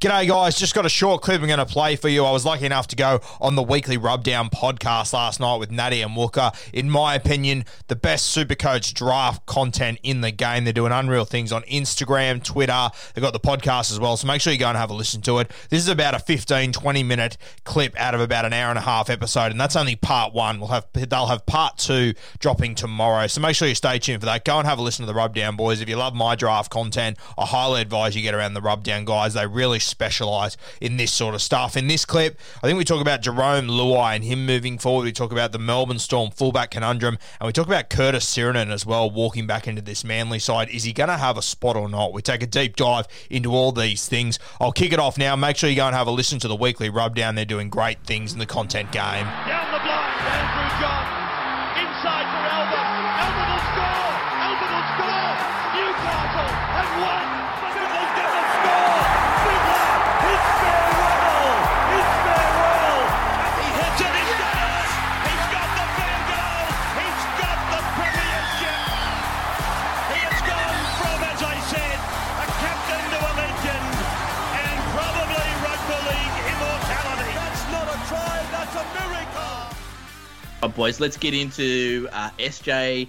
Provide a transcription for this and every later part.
G'day, guys. Just got a short clip I'm going to play for you. I was lucky enough to go on the weekly Rubdown podcast last night with Natty and Wooker. In my opinion, the best Supercoach draft content in the game. They're doing unreal things on Instagram, Twitter. They've got the podcast as well. So make sure you go and have a listen to it. This is about a 15, 20 minute clip out of about an hour and a half episode. And that's only part one. We'll have They'll have part two dropping tomorrow. So make sure you stay tuned for that. Go and have a listen to the Rubdown boys. If you love my draft content, I highly advise you get around the Rubdown guys. They really specialise in this sort of stuff. In this clip, I think we talk about Jarome Luai and him moving forward. We talk about the Melbourne Storm fullback conundrum, and we talk about Curtis Sironen as well, walking back into this Manly side. Is he going to have a spot or not? We take a deep dive into all these things. I'll kick it off now. Make sure you go and have a listen to the weekly rubdown. They're doing great things in the content game. Down the Andrew John. Inside boys, let's get into uh, SJ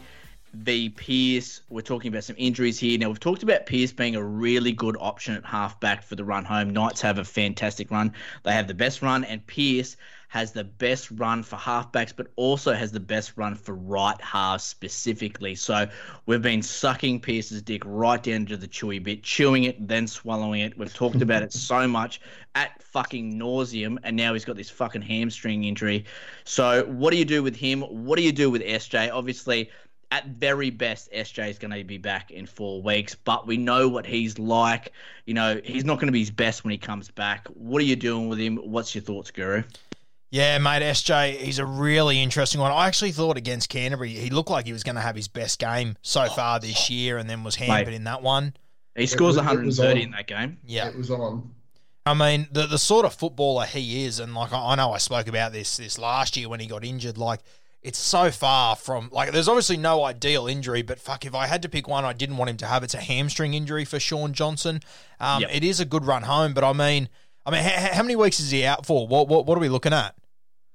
v Pearce. We're talking about some injuries here. Now, we've talked about Pearce being a really good option at halfback for the run home. Knights have a fantastic run. They have the best run, and Pierce has the best run for halfbacks, but also has the best run for right halves specifically. So we've been sucking Pearce's dick right down to the chewy bit, chewing it, then swallowing it. We've talked about it so much at fucking nauseum, and now he's got this fucking hamstring injury. So what do you do with him? What do you do with SJ? Obviously, at very best, SJ is going to be back in four weeks, but we know what he's like. You know, he's not going to be his best when he comes back. What are you doing with him? What's your thoughts, Guru? Yeah, mate, SJ, he's a really interesting one. I actually thought against Canterbury, he looked like he was going to have his best game so far this year and then was hampered Mate. in that one. He scores was- it was 130 on. in that game. Yeah. It was on. I mean, the the sort of footballer he is, and like I I know I spoke about this this last year when he got injured. Like it's so far from like there's obviously no ideal injury, but fuck, if I had to pick one, I didn't want him to have. It's a hamstring injury for Shaun Johnson. Um, Yep. It is a good run home, but I mean, I mean, how, how many weeks is he out for? What what what are we looking at?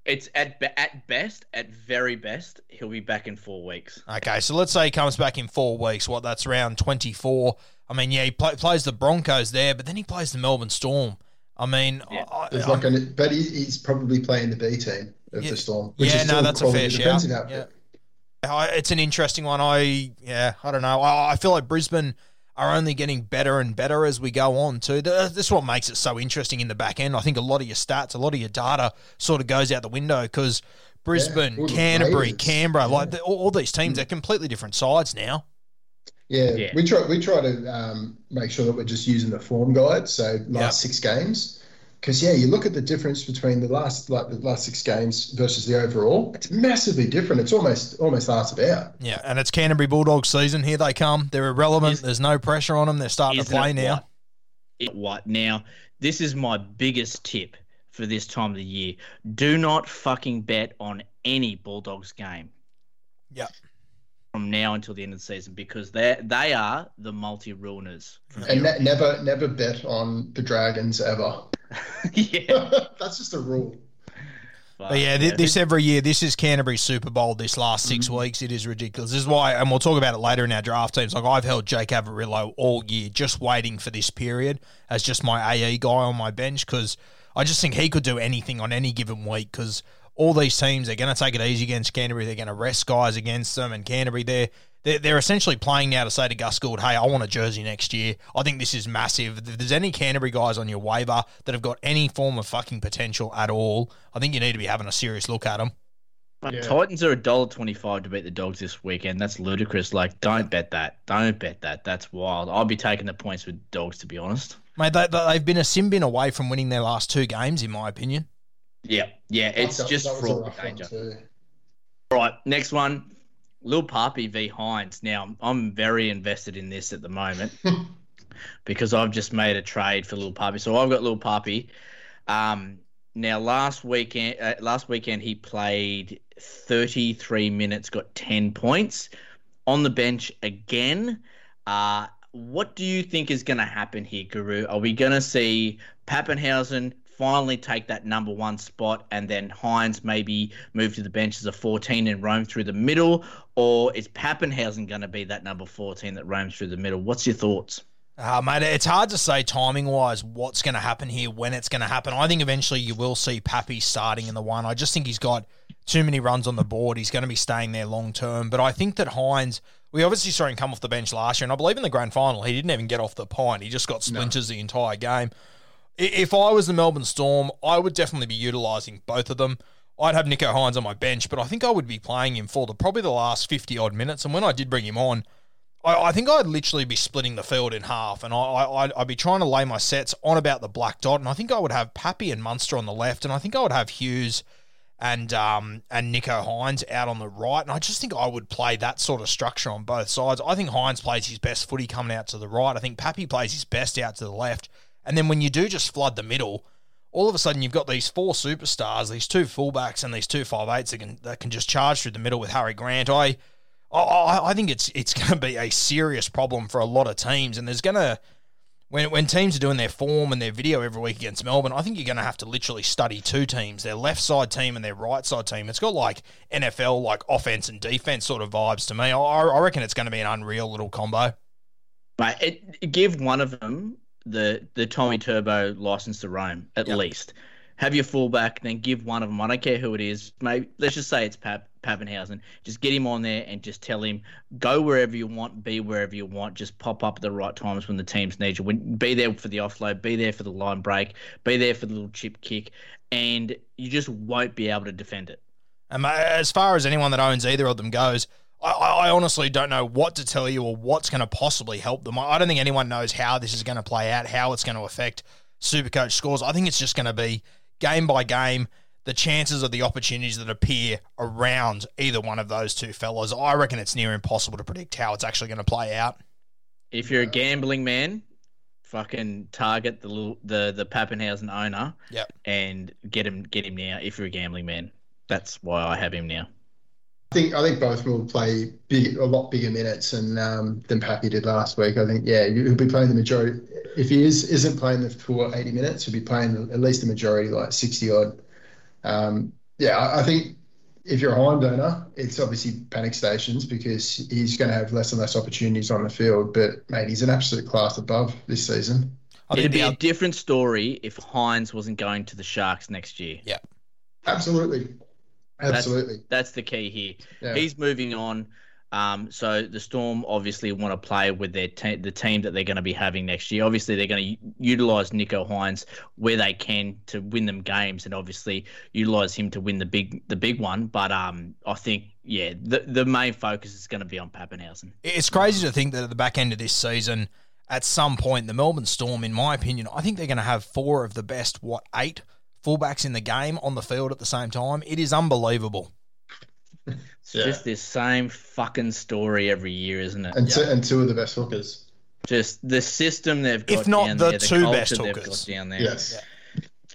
It's at at best, at very best, he'll be back in four weeks. Okay, so let's say he comes back in four weeks. What that's round twenty four. I mean, yeah, he play, plays the Broncos there, but then he plays the Melbourne Storm. I mean, Yeah. I, There's I- like an, but he, he's probably playing the B team of Yeah. the Storm. Which Yeah, is no, that's a fair shout. defensive outfit. I, it's an interesting one. I yeah, I don't know. I, I feel like Brisbane are only getting better and better as we go on. Too. This is what makes it so interesting in the back end. I think a lot of your stats, a lot of your data, sort of goes out the window because Brisbane, all the Canterbury, Raiders. Canberra, like the, all, all these teams, they're completely different sides now. Yeah, Yeah. we try we try to um, make sure that we're just using the form guide. So last six games, because yeah, you look at the difference between the last like the last six games versus the overall. It's massively different. It's almost almost half about. Yeah, and it's Canterbury Bulldogs season. Here they come. They're irrelevant. Is- There's no pressure on them. They're starting to play it now. what? It what? Now, this is my biggest tip for this time of the year. Do not fucking bet on any Bulldogs game Yep. from now until the end of the season because they they are the multi ruiners. And ne- never never bet on the Dragons ever. yeah. That's just a rule. But yeah, th- this every year, this is Canterbury Super Bowl. This last 6 Mm-hmm. weeks, it is ridiculous. This is why, and we'll talk about it later in our draft teams. Like I've held Jake Averillo all year, just waiting for this period as just my AE guy on my bench because I just think he could do anything on any given week because all these teams are going to take it easy against Canterbury. They're going to rest guys against them, and Canterbury they're. They're, they're essentially playing now to say to Gus Gould, hey, I want a jersey next year. I think this is massive. If there's any Canterbury guys on your waiver that have got any form of fucking potential at all, I think you need to be having a serious look at them. Yeah. Titans are a dollar twenty-five to beat the Dogs this weekend. That's ludicrous. Like, don't bet that. Don't bet that. That's wild. I'll be taking the points with Dogs, to be honest. Mate, they, they- they've been a sin bin away from winning their last two games, in my opinion. Yeah, yeah. It's That- just that was fraught with danger. too. All right, next one. Lil Papi v Hynes. Now, I'm very invested in this at the moment because I've just made a trade for Lil Papi. So I've got Lil Papi. Um, now, last weekend, uh, last weekend he played 33 minutes, got 10 points on the bench again. Uh, what do you think is going to happen here, Guru? Are we going to see Papenhuyzen finally take that number one spot and then Hynes maybe move to the bench as a 14 and roam through the middle? Or is Papenhuyzen going to be that number 14 that roams through the middle? What's your thoughts? Uh, mate, it's hard to say timing wise what's going to happen here, when it's going to happen. I think eventually you will see Pappy starting in the one. I just think he's got too many runs on the board. He's going to be staying there long term. But I think that Hynes, we obviously saw him come off the bench last year, and I believe in the grand final, he didn't even get off the pint. He just got splinters the entire game. If I was the Melbourne Storm, I would definitely be utilising both of them. I'd have Nicho Hynes on my bench, but I think I would be playing him for the probably the last 50 odd minutes. And when I did bring him on, I, I think I'd literally be splitting the field in half, and I, I, I'd, I'd be trying to lay my sets on about the black dot, and I think I would have Pappy and Munster on the left, and I think I would have Hughes and um and Nicho Hynes out on the right, and I just think I would play that sort of structure on both sides. I think Hynes plays his best footy coming out to the right. I think Pappy plays his best out to the left, and then when you do just flood the middle. All of a sudden, you've got these four superstars, these two fullbacks, and these two five eights that can that can just charge through the middle with Harry Grant. I, I- I, think it's it's going to be a serious problem for a lot of teams, and there's going to when when teams are doing their form and their video every week against Melbourne, I think you're going to have to literally study two teams, their left side team and their right side team. It's got like NFL like offense and defense sort of vibes to me. I, I reckon it's going to be an unreal little combo. Mate, it, give one of them the the Tommy Turbo license to roam at Yep. least. Have your fullback, then give one of them. I don't care who it is. Maybe let's just say it's Pap, Papenhuyzen. Just get him on there and just tell him go wherever you want, be wherever you want. Just pop up at the right times when the teams need you. When, be there for the offload, be there for the line break, be there for the little chip kick, and you just won't be able to defend it. And uh, as far as anyone that owns either of them goes, I, I honestly don't know what to tell you or what's going to possibly help them. I I don't think anyone knows how this is going to play out, how it's going to affect Supercoach scores. I think it's just going to be game by game the chances of the opportunities that appear around either one of those two fellas. I reckon it's near impossible to predict how it's actually going to play out. If you're a gambling man, fucking target the little, the the Papenhuyzen owner. Yep. and get him get him now if you're a gambling man. That's why I have him now. I think I think both will play big, a lot bigger minutes and um, than Pappy did last week. I think yeah, he'll be playing the majority. If he is isn't playing the full 80 minutes, he'll be playing at least the majority, like 60 odd. Um, yeah, I, I think if you're a Hind owner, it's obviously panic stations because he's going to have less and less opportunities on the field. But mate, he's an absolute class above this season. I It'd be a different story if Hynes wasn't going to the Sharks next year. yeah. Absolutely, absolutely. That's the key here. Yeah. He's moving on. Um, so the Storm obviously want to play with their te- the team that they're going to be having next year. Obviously, they're going to utilize Nicho Hynes where they can to win them games, and obviously utilize him to win the big the big one. But um, I think yeah, the the main focus is going to be on Papenhuyzen. It's crazy to think that at the back end of this season, at some point, the Melbourne Storm, in my opinion, I think they're going to have four of the best, what, eight fullbacks in the game on the field at the same time. It is unbelievable. It's Yeah. just this same fucking story every year, isn't it? and, two, and two of the best hookers. Just the system they've got If not down the there, two culture best they've hookers. down there. Yes.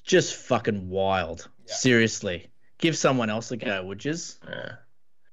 Just fucking wild. Seriously. Give someone else a go, would you? Yeah.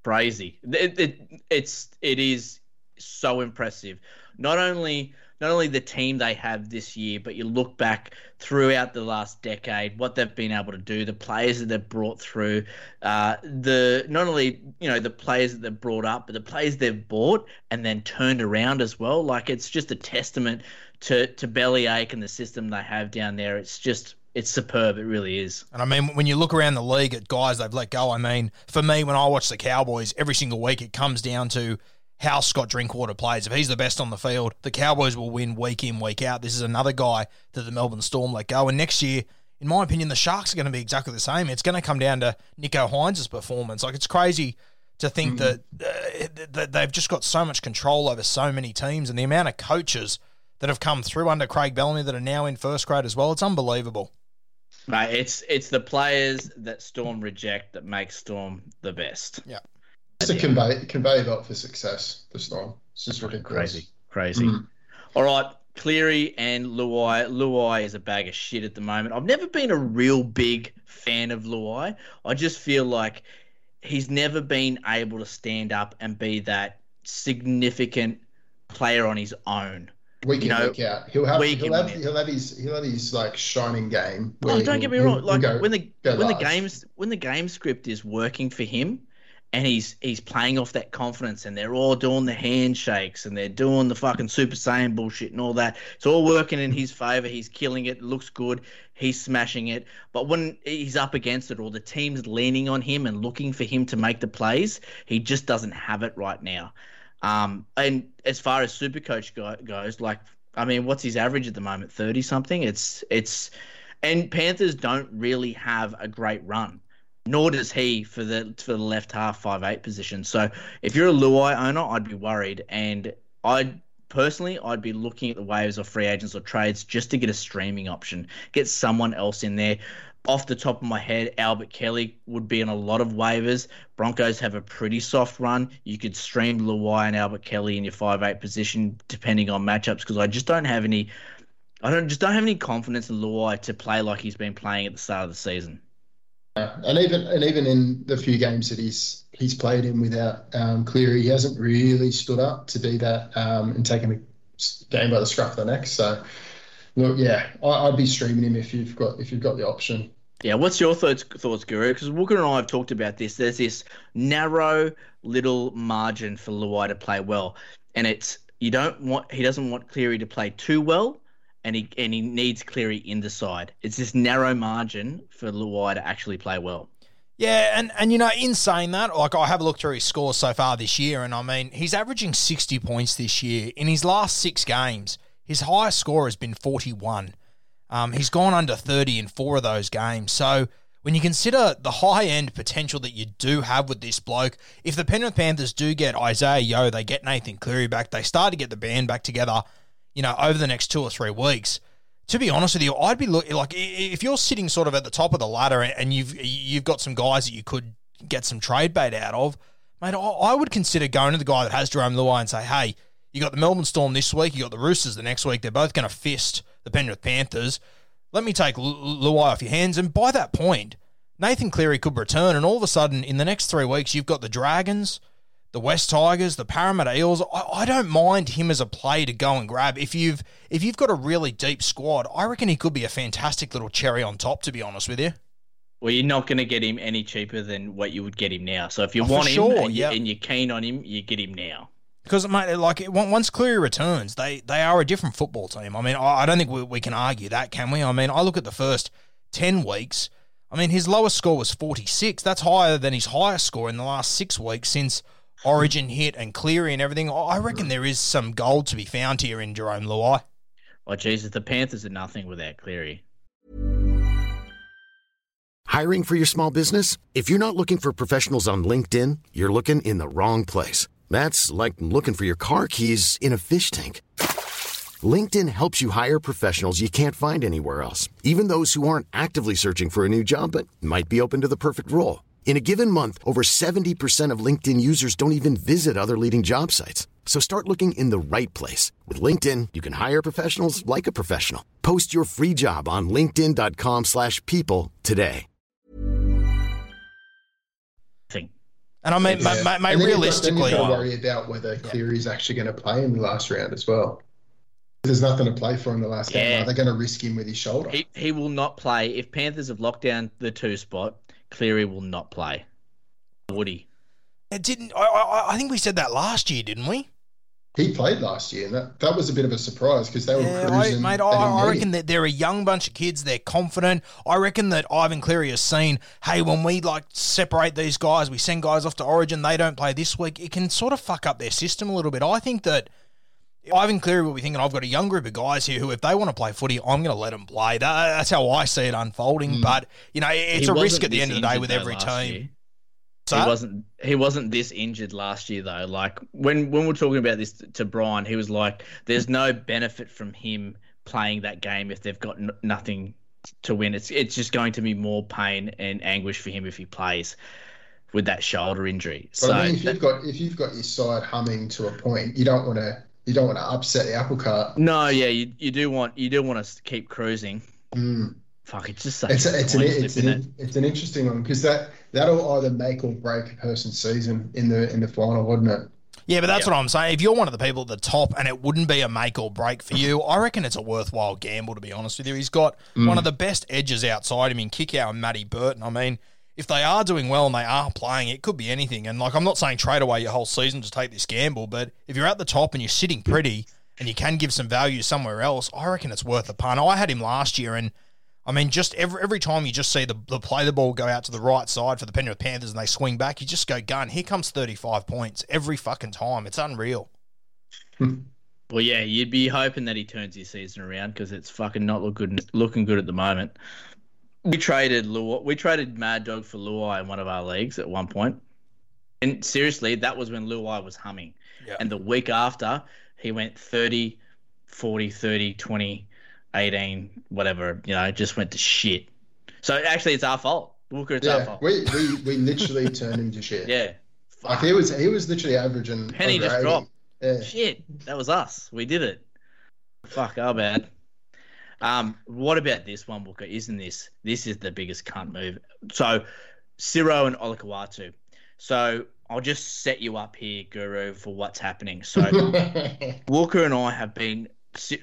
Crazy. It, it, it's it is so impressive. Not only not only the team they have this year, but you look back throughout the last decade, what they've been able to do, the players that they've brought through, uh, the not only you know the players that they've brought up, but the players they've bought and then turned around as well. Like it's just a testament to to Bellyache and the system they have down there. It's just it's superb. It really is. And I mean, when you look around the league at guys they've let go, I mean, for me, when I watch the Cowboys every single week, it comes down to how Scott Drinkwater plays. If he's the best on the field, the Cowboys will win week in, week out. This is another guy that the Melbourne Storm let go. And next year, in my opinion, the Sharks are going to be exactly the same. It's going to come down to Nicho Hynes' performance. Like, it's crazy to think mm. that, uh, that they've just got so much control over so many teams and the amount of coaches that have come through under Craig Bellamy that are now in first grade as well. It's unbelievable. Mate, it's it's the players that Storm reject that make Storm the best. Yeah. It's a convey conveyor belt for success, this time. It's just ridiculous. Crazy. Crazy. Mm. All right. Cleary and Luai. Luai is a bag of shit at the moment. I've never been a real big fan of Luai. I just feel like he's never been able to stand up and be that significant player on his own week in, know, week out. He'll have he'll have, he'll have his he'll have his like shining game. Oh, don't get me wrong. Like go, when the when large. the games when the game script is working for him, and he's he's playing off that confidence, and they're all doing the handshakes, and they're doing the fucking Super Saiyan bullshit and all that. It's all working in his favor. He's killing it. Looks good. He's smashing it. But when he's up against it, or the team's leaning on him and looking for him to make the plays, he just doesn't have it right now. Um, and as far as Supercoach go, goes, like I mean, what's his average at the moment? Thirty something. It's it's, and Panthers don't really have a great run, nor does he for the for the left half five eight position. So if you're a Luai owner, I'd be worried, and I'd personally, I'd be looking at the waves of free agents or trades just to get a streaming option, get someone else in there off the top of my head, Albert Kelly would be in a lot of waivers. Broncos have a pretty soft run. You could stream Luai and Albert Kelly in your five eight position depending on matchups because I just don't have any. I don't just don't have any confidence in Luai to play like he's been playing at the start of the season. And even and even in the few games that he's he's played in without um, Cleary, he hasn't really stood up to be that um, and taken the game by the scruff of the neck. So, look, yeah, I, would be streaming him if you've got if you've got the option. Yeah, what's your thoughts, thoughts Guru? Because Walker and I have talked about this. There's this narrow little margin for Luai to play well, and it's you don't want he doesn't want Cleary to play too well, and he and he needs Cleary in the side. It's this narrow margin for Luai to actually play well. Yeah, and, and you know, in saying that, like I have a look through his scores so far this year, and I mean, he's averaging 60 points this year. In his last six games, his highest score has been 41. Um, he's gone under 30 in four of those games. So when you consider the high end potential that you do have with this bloke, if the Penrith Panthers do get Isaah Yeo, they get Nathan Cleary back, they start to get the band back together, you know, over the next two or three weeks. To be honest with you, I'd be looking like if you're sitting sort of at the top of the ladder and you've you've got some guys that you could get some trade bait out of, mate, I would consider going to the guy that has Jarome Luai and say, hey, you got the Melbourne Storm this week, you got the Roosters the next week. They're both going to fist the Penrith Panthers. Let me take Luai off your hands. And by that point, Nathan Cleary could return. And all of a sudden, in the next three weeks, you've got the Dragons, the West Tigers, the Parramatta Eels. I, I, don't mind him as a play to go and grab. If you've if you've got a really deep squad, I reckon he could be a fantastic little cherry on top. To be honest with you. Well, you're not going to get him any cheaper than what you would get him now. So if you oh, want him sure, and, you, and you're keen on him, you get him now. Because mate, like once Cleary returns, they they are a different football team. I mean, I don't think we, we can argue that, can we? I mean, I look at the first ten weeks. I mean, his lowest score was forty six. That's higher than his highest score in the last six weeks since Origin hit and Cleary and everything. Oh, I reckon there is some gold to be found here in Jarome Luai. Oh Jesus, the Panthers are nothing without Cleary. Hiring for your small business? If you're not looking for professionals on LinkedIn, you're looking in the wrong place. That's like looking for your car keys in a fish tank. LinkedIn helps you hire professionals you can't find anywhere else, even those who aren't actively searching for a new job but might be open to the perfect role. In a given month, over 70% of LinkedIn users don't even visit other leading job sites. So start looking in the right place. With LinkedIn, you can hire professionals like a professional. Post your free job on linkedin.com slash people today. And I mean, yeah. my, my, my realistically, you've got, to worry about whether Cleary's yeah. actually going to play in the last round as well. There's nothing to play for in the last game. Yeah. Are they going to risk him with his shoulder? He he will not play if Panthers have locked down the two spot. Cleary will not play. Would he? It didn't. I, I, I think we said that last year, didn't we? He played last year, and that, that was a bit of a surprise because they were Yeah, I, cruising. mate, I, I reckon that they're a young bunch of kids. They're confident. I reckon that Ivan Cleary has seen, hey, when we like separate these guys, we send guys off to Origin, they don't play this week. It can sort of fuck up their system a little bit. I think that Ivan Cleary will be thinking, I've got a young group of guys here who, if they want to play footy, I'm going to let them play. That, that's how I see it unfolding. Hmm. But you know, it's He a risk at the end of the day with every last team. year. So- He wasn't. He wasn't this injured last year though. Like when when we're talking about this to Brian, he was like, "There's no benefit from him playing that game if they've got n- nothing to win. It's it's just going to be more pain and anguish for him if he plays with that shoulder injury." But So I mean, if that- you've got if you've got your side humming to a point, you don't want to you don't want to upset the apple cart. no, yeah, you you do want you do want to keep cruising. Mm. Fuck, it's just such It's a a, it's an coin it's flip, isn't an it's an interesting one because that that'll either make or break a person's season in the in the final, wouldn't it? Yeah, but that's what I'm saying. If you're one of the people at the top and it wouldn't be a make or break for you, I reckon it's a worthwhile gamble, to be honest with you. He's got one of the best edges outside him in Kikau and Matty Burton. I mean, if they are doing well and they are playing, it could be anything. And, like, I'm not saying trade away your whole season to take this gamble, but if you're at the top and you're sitting pretty and you can give some value somewhere else, I reckon it's worth a punt. I had him last year and I mean, just every every time you just see the, the play the ball go out to the right side for the Penrith Panthers and they swing back, you just go gun. Here comes thirty five points every fucking time. It's unreal. Well, yeah, you'd be hoping that he turns his season around because it's fucking not look good, looking good at the moment. We traded Luai, we traded Mad Dog for Luai in one of our leagues at one point. point, and seriously, that was when Luai was humming. Yeah. And the week after, he went 30, 40, 30, 20, 18, whatever. You know, just went to shit. So actually, it's our fault. Walker, it's our Yeah, fault. we, we we literally turned him to shit. yeah. like he was he was literally averaging Penny just 80. dropped. Yeah. Shit, that was us. We did it. Fuck, our bad. Um, what about this one, Booker? Isn't this this is the biggest cunt move? So, Ciro and Olakau'atu. So I'll just set you up here, Guru, for what's happening. So Walker and I have been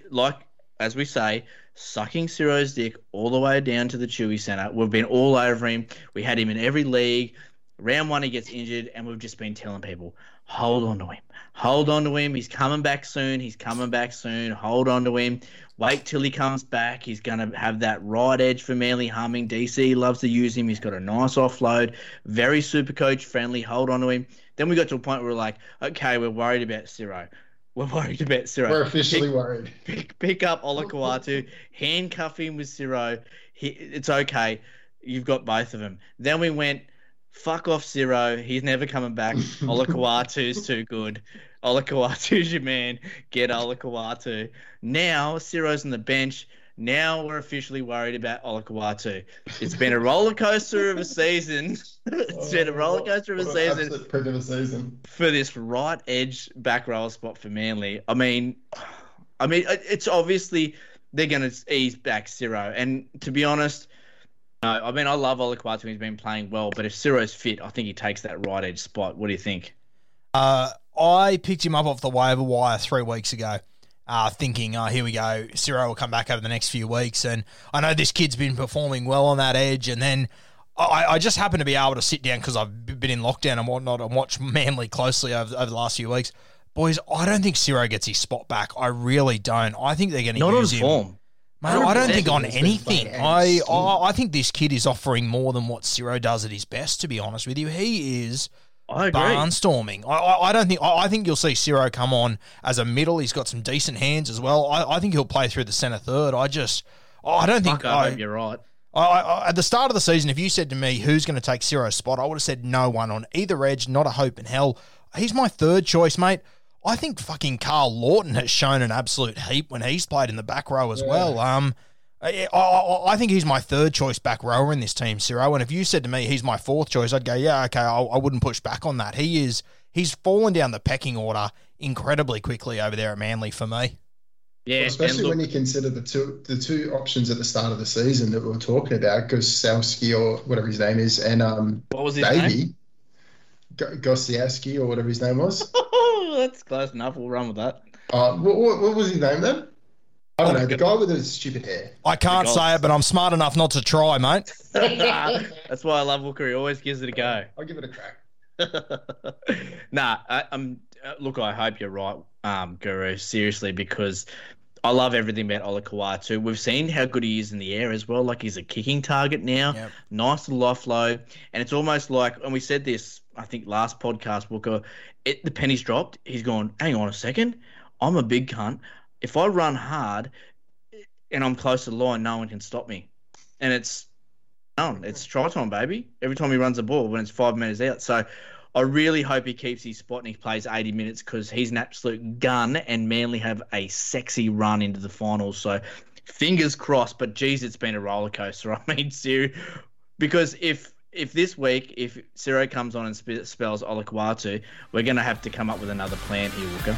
like, as we say, sucking Ciro's dick all the way down to the Chewy Center. We've been all over him. We had him in every league. Round one, he gets injured, and we've just been telling people, hold on to him. Hold on to him. He's coming back soon. He's coming back soon. Hold on to him. Wait till he comes back. He's going to have that right edge for Manly humming. DC loves to use him. He's got a nice offload. Very super coach friendly. Hold on to him. Then we got to a point where we're like, okay, we're worried about Ciro. We're worried about Ciro. We're officially Pick- worried. pick, pick up Olakau'atu, handcuff him with Ciro. He, it's okay. You've got both of them. Then we went, fuck off Zero. He's never coming back. Olakau'atu's too good. Olakau'atu's your man. Get Olakau'atu. Now Zero's on the bench. Now we're officially worried about Olakau'atu. It's been a roller coaster of a season. it's been a oh, roller coaster of a season of a season. for this right edge back row spot for Manly. I mean, I mean, it's obviously they're going to ease back Zero, And to be honest, no, I mean, I love Olakau'atu. He's been playing well, but if Ciro's fit, I think he takes that right edge spot. What do you think? Uh, I picked him up off the waiver wire three weeks ago, uh, thinking, oh, here we go. Ciro will come back over the next few weeks. And I know this kid's been performing well on that edge. And then I, I just happened to be able to sit down because I've been in lockdown and whatnot and watch Manly closely over, over the last few weeks. Boys, I don't think Ciro gets his spot back. I really don't. I think they're going to Not on use him. Mate, I don't think on anything. I, I I think this kid is offering more than what Ciro does at his best. To be honest with you, he is I agree. barnstorming. I, I, I don't think. I, I think you'll see Ciro come on as a middle. He's got some decent hands as well. I, I think he'll play through the centre third. I just. I don't think. Fuck, I I, hope you're right. I, I, at the start of the season, if you said to me who's going to take Ciro's spot, I would have said no one on either edge. Not a hope in hell. He's my third choice, mate. I think fucking Karl Lawton has shown an absolute heap when he's played in the back row as well. Um, I, I, I think he's my third choice back rower in this team, Ciro. And if you said to me he's my fourth choice, I'd go, yeah, okay, I, I wouldn't push back on that. He is he's fallen down the pecking order incredibly quickly over there at Manly for me. Yeah, and Especially look- when you consider the two the two options at the start of the season that we were talking about, Gosowski or whatever his name is, and um what was his name? Davey Go- or whatever his name was. That's close enough. We'll run with that. Uh, what, what, what was his name then? I don't know, the guy with the stupid hair. I can't say it, but I'm smart enough not to try, mate. That's why I love Walker. He always gives it a go. I'll give it a crack. nah, I, I'm. Uh, look, I hope you're right, um, Guru. Seriously, because I love everything about Olakau'atu. We've seen how good he is in the air as well. Like he's a kicking target now. Yep. Nice little offload, and it's almost like, and we said this, I think last podcast, Walker. It the pennies dropped. He's gone. Hang on a second. I'm a big cunt. If I run hard, and I'm close to the line, no one can stop me. And it's. It's try time, baby. Every time he runs the ball when it's five minutes out. So I really hope he keeps his spot and he plays 80 minutes because he's an absolute gun and Manly have a sexy run into the finals. So fingers crossed. But geez, it's been a roller coaster. I mean, Siri, because if if this week if Ciro comes on and spe- spells Olakau'atu, we're going to have to come up with another plan here, Walker.